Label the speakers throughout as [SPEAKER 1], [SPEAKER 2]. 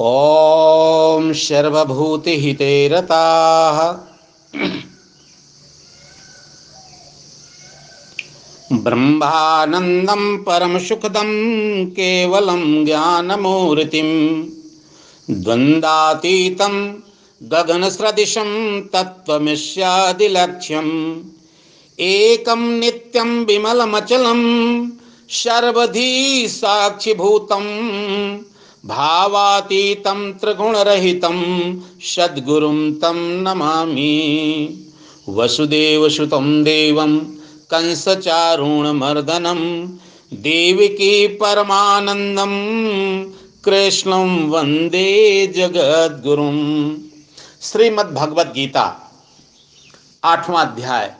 [SPEAKER 1] ॐ सर्वभूतिहिते रताः ब्रह्मानन्दं परमसुखदं केवलं ज्ञानमूर्तिं। द्वन्द्वातीतं गगनसदृशं तत्त्वमिष्यादिलक्ष्यम्। एकं नित्यं विमलमचलं सर्वधी साक्षिभूतं भावातीतं त्रिगुणरहितं सद्गुरुं तं नमामि। वसुदेवसुतं देवं कंसचारुणमर्दनं, देवकी परमानन्दं, कृष्णं वंदे जगद्गुरुं। श्रीमद्भगवद गीता आठवां अध्याय,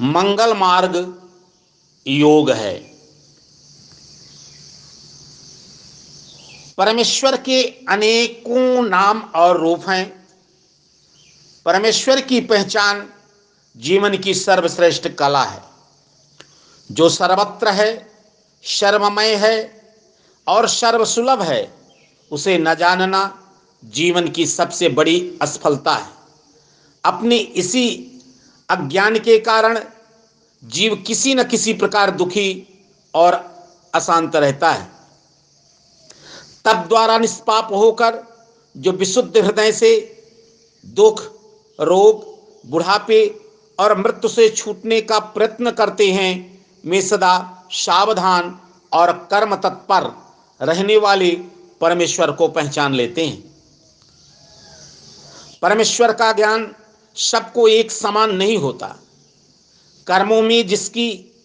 [SPEAKER 1] मंगल मार्ग योग है। परमेश्वर के अनेकों नाम और रूप हैं। परमेश्वर की पहचान जीवन की सर्वश्रेष्ठ कला है, जो सर्वत्र है सर्वमय है और सर्वसुलभ है। उसे न जानना जीवन की सबसे बड़ी असफलता है। अपने इसी अज्ञान के कारण जीव किसी न किसी प्रकार दुखी और अशांत रहता है। तब द्वारा निष्पाप होकर, जो विशुद्ध हृदय से दुख, रोग, बुढ़ापे और मृत्यु से छूटने का प्रयत्न करते हैं वे सदा सावधान और कर्म तत्पर रहने वाले परमेश्वर को पहचान लेते हैं। परमेश्वर का ज्ञान सबको एक समान नहीं होता। कर्मों में जिसकी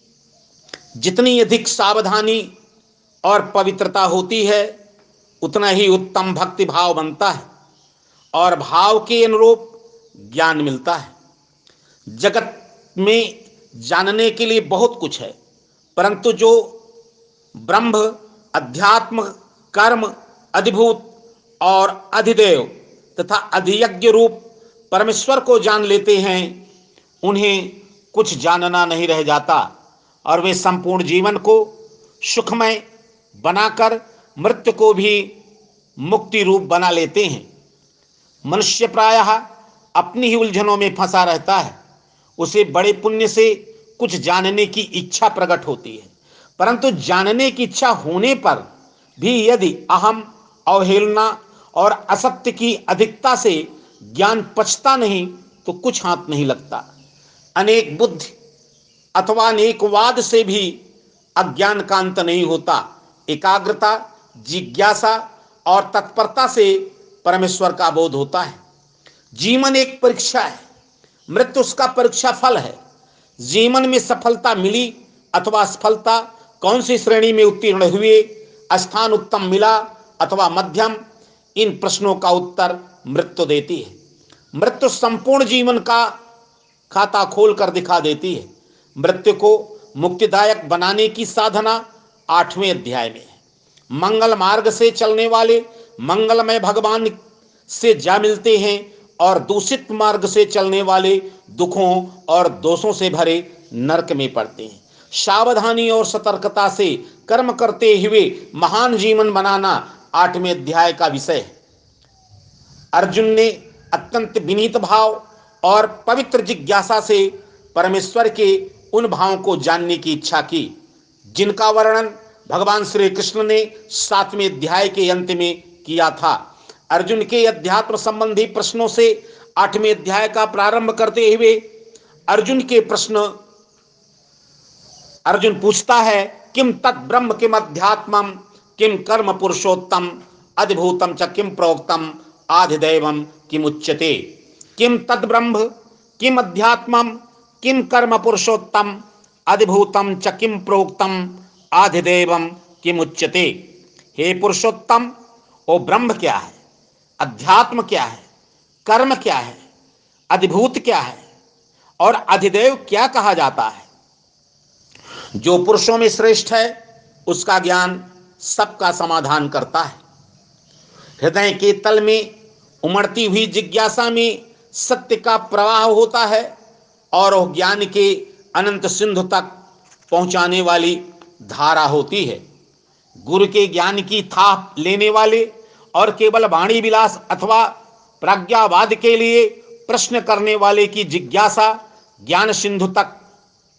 [SPEAKER 1] जितनी अधिक सावधानी और पवित्रता होती है उतना ही उत्तम भक्ति भाव बनता है और भाव के अनुरूप ज्ञान मिलता है। जगत में जानने के लिए बहुत कुछ है, परंतु जो ब्रह्म, अध्यात्म, कर्म, अधिभूत और अधिदेव तथा अधियज्ञ रूप परमेश्वर को जान लेते हैं, उन्हें कुछ जानना नहीं रह जाता और वे संपूर्ण जीवन को सुखमय बनाकर मृत्यु को भी मुक्ति रूप बना लेते हैं। मनुष्य प्रायः अपनी ही उलझनों में फंसा रहता है। उसे बड़े पुण्य से कुछ जानने की इच्छा प्रकट होती है। परंतु जानने की इच्छा होने पर भी यदि अहम, अवहेलना और असत्य की अधिकता से ज्ञान पचता नहीं तो कुछ हाथ नहीं लगता। अनेक बुद्धि अथवा अनेकवाद से भी अज्ञान का अंत नहीं होता। एकाग्रता जिज्ञासा और तत्परता से परमेश्वर का बोध होता है। जीवन एक परीक्षा है। मृत्यु उसका परीक्षा फल है। जीवन में सफलता मिली अथवा असफलता कौन सी श्रेणी में उत्तीर्ण हुए, स्थान उत्तम मिला अथवा मध्यम, इन प्रश्नों का उत्तर मृत्यु देती है। मृत्यु संपूर्ण जीवन का खाता खोल कर दिखा देती है। मृत्यु को मुक्तिदायक बनाने की साधना आठवें अध्याय में है। मंगल मार्ग से चलने वाले मंगलमय भगवान से जा मिलते हैं और दूषित मार्ग से चलने वाले दुखों और दोषों से भरे नरक में पड़ते हैं। सावधानी और सतर्कता से कर्म करते हुए महान जीवन बनाना आठवें अध्याय का विषय है। अर्जुन ने अत्यंत विनीत भाव और पवित्र जिज्ञासा से परमेश्वर के उन भावों को जानने की इच्छा की, जिनका वर्णन भगवान श्री कृष्ण ने सातवें अध्याय के अंत में किया था। अर्जुन के अध्यात्म संबंधी प्रश्नों से आठवें अध्याय का प्रारंभ करते हुए अर्जुन के प्रश्न, अर्जुन पूछता है, किम तत् ब्रह्म किम अध्यात्मम किम कर्म पुरुषोत्तम अद्भुतम च किम प्रोक्तम आधिदैवम किम उच्यते। किम तद ब्रह्म, किम अध्यात्म, किम कर्म पुरुषोत्तम अद्भुतम च किम प्रोक्तम आधिदेवम किम उच्यते हे पुरुषोत्तम, ओ ब्रह्म क्या है? अध्यात्म क्या है? कर्म क्या है? अधिभूत क्या है? और अधिदेव क्या कहा जाता है? जो पुरुषों में श्रेष्ठ है, उसका ज्ञान सबका समाधान करता है। हृदय के तल में उमड़ती हुई जिज्ञासा में सत्य का प्रवाह होता है और ज्ञान के अनंत सिंधु तक पहुँचाने वाली धारा होती है। गुरु के ज्ञान की थाप लेने वाले और केवल वाणी विलास अथवा प्रज्ञावाद के लिए प्रश्न करने वाले की जिज्ञासा ज्ञान सिंधु तक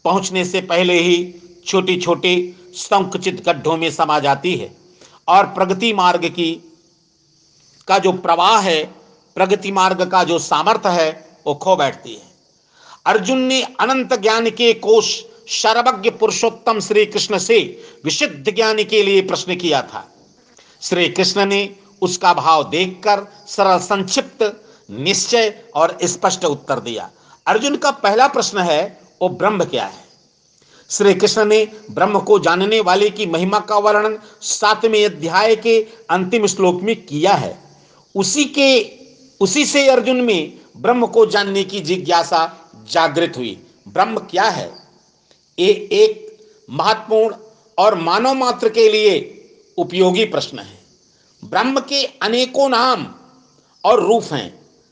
[SPEAKER 1] पहुँचने से पहले ही छोटी छोटे संकुचित गड्ढों में समा जाती है और प्रगति मार्ग की का जो प्रवाह है, प्रगति मार्ग का जो सामर्थ्य है, वो खो बैठती है। अर्जुन ने अनंत ज्ञान के कोष सर्वज्ञ पुरुषोत्तम श्री कृष्ण से विशुद्ध ज्ञान के लिए प्रश्न किया था। श्री कृष्ण ने उसका भाव देखकर सरल संक्षिप्त, निश्चय और स्पष्ट उत्तर दिया। अर्जुन का पहला प्रश्न है वो ब्रह्म क्या है? श्री कृष्ण ने ब्रह्म को जानने वाले की महिमा का वर्णन सातवें अध्याय के अंतिम श्लोक में किया है। उसी के, उसी से अर्जुन में ब्रह्म को जानने की जिज्ञासा जागृत हुई। ब्रह्म क्या है? ये एक महत्वपूर्ण और मानव मात्र के लिए उपयोगी प्रश्न है। ब्रह्म के अनेकों नाम और रूप हैं।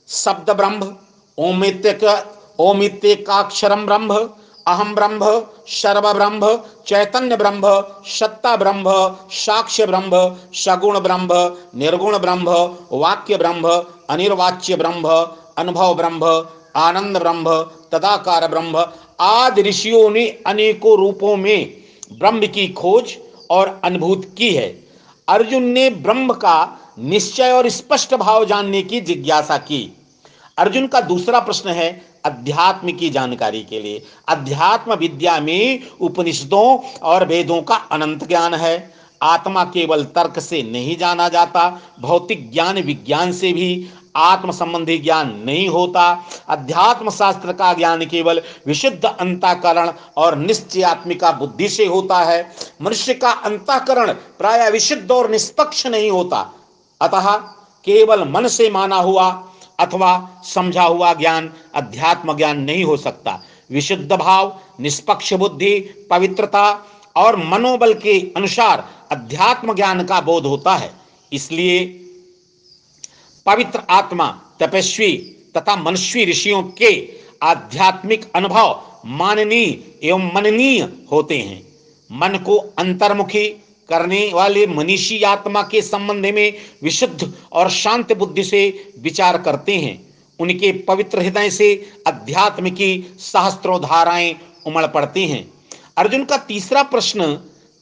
[SPEAKER 1] शब्द ब्रह्म ओमित्य ओमित्यकाक्षरम ब्रह्म अहम ब्रह्म सर्व ब्रह्म, चैतन्य ब्रह्म, सत्ता ब्रह्म, साक्ष्य ब्रह्म, सगुण ब्रह्म, निर्गुण ब्रह्म, वाक्य ब्रह्म, अनिर्वाच्य ब्रह्म, अनुभव ब्रह्म, आनंद ब्रह्म तदाकार ब्रह्म। आदि ऋषियों ने अनेकों रूपों में ब्रह्म की खोज और अनुभूत की है। अर्जुन ने ब्रह्म का निश्चय और स्पष्ट भाव जानने की जिज्ञासा की। अर्जुन का दूसरा प्रश्न है अध्यात्म की जानकारी के लिए। अध्यात्म विद्या में उपनिषदों और वेदों का अनंत ज्ञान है। आत्मा केवल तर्क से नहीं जाना जाता, भौतिक ज्ञान विज्ञान से भी। आत्म संबंधी ज्ञान नहीं होता। अध्यात्म शास्त्र का ज्ञान केवल विशुद्ध अंताकरण और निश्चयात्मिका बुद्धि से होता है। मनुष्य का अंताकरण प्राय विशुद्ध और निष्पक्ष नहीं होता। अतः केवल मन से माना हुआ अथवा समझा हुआ ज्ञान, अध्यात्म ज्ञान नहीं हो सकता। विशुद्ध भाव, निष्पक्ष बुद्धि, पवित्रता और मनोबल के अनुसार अध्यात्म ज्ञान का बोध होता है। इसलिए पवित्र आत्मा, तपस्वी तथा मनुष्य ऋषियों के आध्यात्मिक अनुभव माननीय एवं मननीय होते हैं। मन को अंतर्मुखी करने वाले मनीषी आत्मा के संबंध में विशुद्ध और शांत बुद्धि से विचार करते हैं। उनके पवित्र हृदय से अध्यात्म की सहस्त्रों धाराएँ उमड़ पड़ती हैं। अर्जुन का तीसरा प्रश्न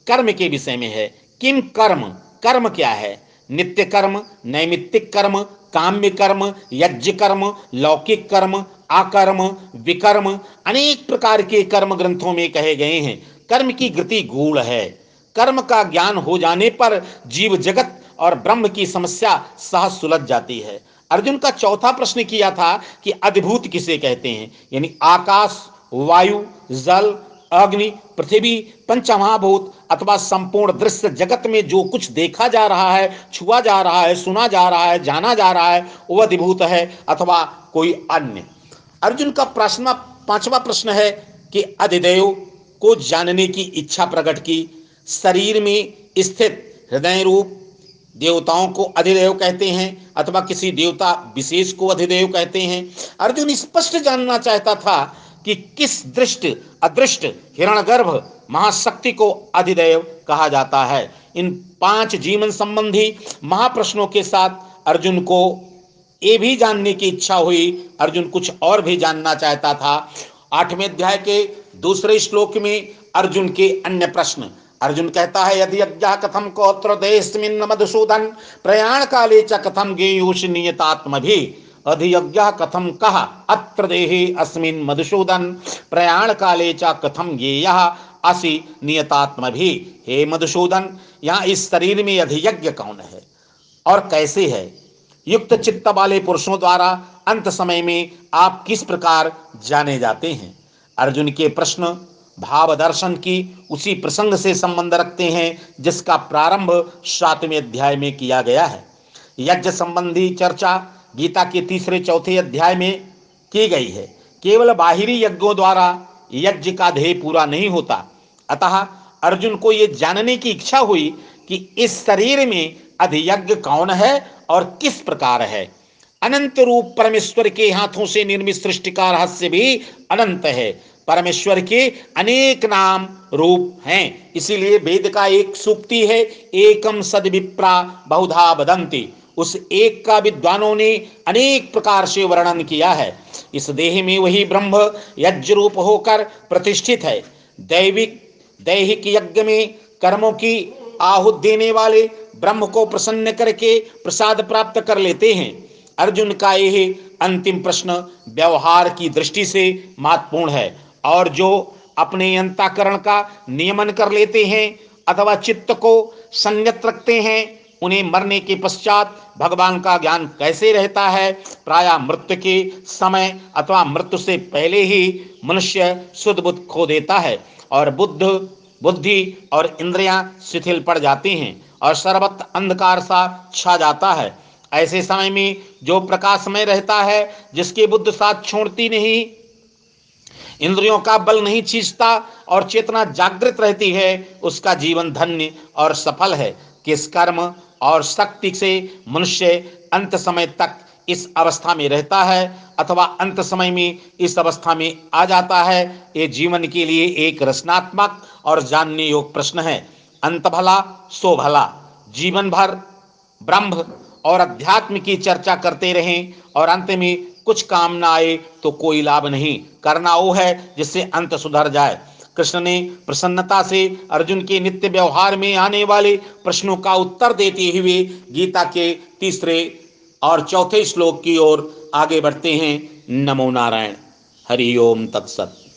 [SPEAKER 1] कर्म के विषय में है। किम कर्म? कर्म क्या है? नित्य कर्म नैमित्तिक कर्म काम्य कर्म यज्ञ कर्म लौकिक कर्म, आकर्म, विकर्म, अनेक प्रकार के कर्म ग्रंथों में कहे गए हैं। कर्म की गति गूढ़ है। कर्म का ज्ञान हो जाने पर जीव जगत और ब्रह्म की समस्या सहज सुलझ जाती है। अर्जुन का चौथा प्रश्न किया था कि अद्भुत किसे कहते हैं? यानी आकाश, वायु, जल, अग्नि, पृथ्वी, पंचमहाभूत अथवा संपूर्ण दृश्य जगत में जो कुछ देखा जा रहा है, छुआ जा रहा है, सुना जा रहा है, जाना जा रहा है, वो अधिभूत है अथवा कोई अन्य। अर्जुन का प्रश्न, पांचवा प्रश्न है कि अधिदेव को जानने की इच्छा प्रकट की। शरीर में स्थित हृदय रूप देवताओं को अधिदेव कहते हैं अथवा किसी देवता विशेष को अधिदेव कहते हैं। अर्जुन स्पष्ट जानना चाहता था कि किस दृष्ट, अदृष्ट हिरणगर्भ महाशक्ति को अधिदेव कहा जाता है? इन पाँच जीवन संबंधी महाप्रश्नों के साथ अर्जुन को ये भी जानने की इच्छा हुई। अर्जुन कुछ और भी जानना चाहता था। आठवें अध्याय के दूसरे श्लोक में अर्जुन के अन्य प्रश्न। अर्जुन कहता है, यदि यज्ञ कथम कौत्र देशमिन मधुसूदन प्रयाण काले च कथम गेयुष नियतात्म भी? अधियज्ञ कथम कह अत्र देहे अस्मिन मधुसूदन प्रयाण काले च कथम गेय असि नियतात्म भी हे मधुसूदन, यहाँ इस शरीर में अधियज्ञ कौन है? और कैसे है? युक्त चित्त वाले पुरुषों द्वारा अंत समय में आप किस प्रकार जाने जाते हैं? अर्जुन के प्रश्न भाव दर्शन की उसी प्रसंग से संबंध रखते हैं, जिसका प्रारंभ सातवें अध्याय में किया गया है। यज्ञ संबंधी चर्चा गीता के तीसरे चौथे अध्याय में की गई है, केवल बाहरी यज्ञों द्वारा यज्ञ का ध्येय पूरा नहीं होता। अतः अर्जुन को यह जानने की इच्छा हुई कि इस शरीर में अधियज्ञ कौन है और किस प्रकार है। अनंत रूप परमेश्वर के हाथों से निर्मित सृष्टि का रहस्य भी अनंत है। परमेश्वर के अनेक नाम रूप हैं, इसीलिए वेद का एक सूक्ति है एकम सद विप्रा बहुधा बदंती। उस एक का विद्वानों ने अनेक प्रकार से वर्णन किया है। इस देह में वही ब्रह्म यज्ञ रूप होकर प्रतिष्ठित है। दैविक, दैहिक यज्ञ में कर्मों की आहुत देने वाले ब्रह्म को प्रसन्न करके प्रसाद प्राप्त कर लेते हैं। अर्जुन का यह अंतिम प्रश्न व्यवहार की दृष्टि से महत्वपूर्ण है और जो अपने अंताकरण का नियमन कर लेते हैं अथवा चित्त को संयत रखते हैं उन्हें मरने के पश्चात भगवान का ज्ञान कैसे रहता है? प्राय मृत्यु के समय अथवा मृत्यु से पहले ही मनुष्य शुद्ध बुद्ध खो देता है और बुद्ध, बुद्धि और इंद्रियाँ शिथिल पड़ जाती हैं और सर्वत अंधकार सा छा जाता है। ऐसे समय में जो प्रकाशमय रहता है, जिसकी बुद्ध साथ छोड़ती नहीं, इंद्रियों का बल नहीं छींचता और चेतना जागृत रहती है, उसका जीवन धन्य और सफल है। किस कर्म और शक्ति से मनुष्य अंत समय तक इस अवस्था में रहता है अथवा अंत समय में इस अवस्था में आ जाता है, ये जीवन के लिए एक रचनात्मक और जानने योग प्रश्न है। अंत भला, सो भला। जीवन भर ब्रह्म और अध्यात्म की चर्चा करते रहें और अंत में कुछ काम ना आए तो कोई लाभ नहीं। करना वो है जिससे अंत सुधर जाए। कृष्ण ने प्रसन्नता से अर्जुन के नित्य व्यवहार में आने वाले प्रश्नों का उत्तर देते हुए गीता के तीसरे और चौथे श्लोक की ओर आगे बढ़ते हैं। नमो नारायण। हरिओम तत्सत।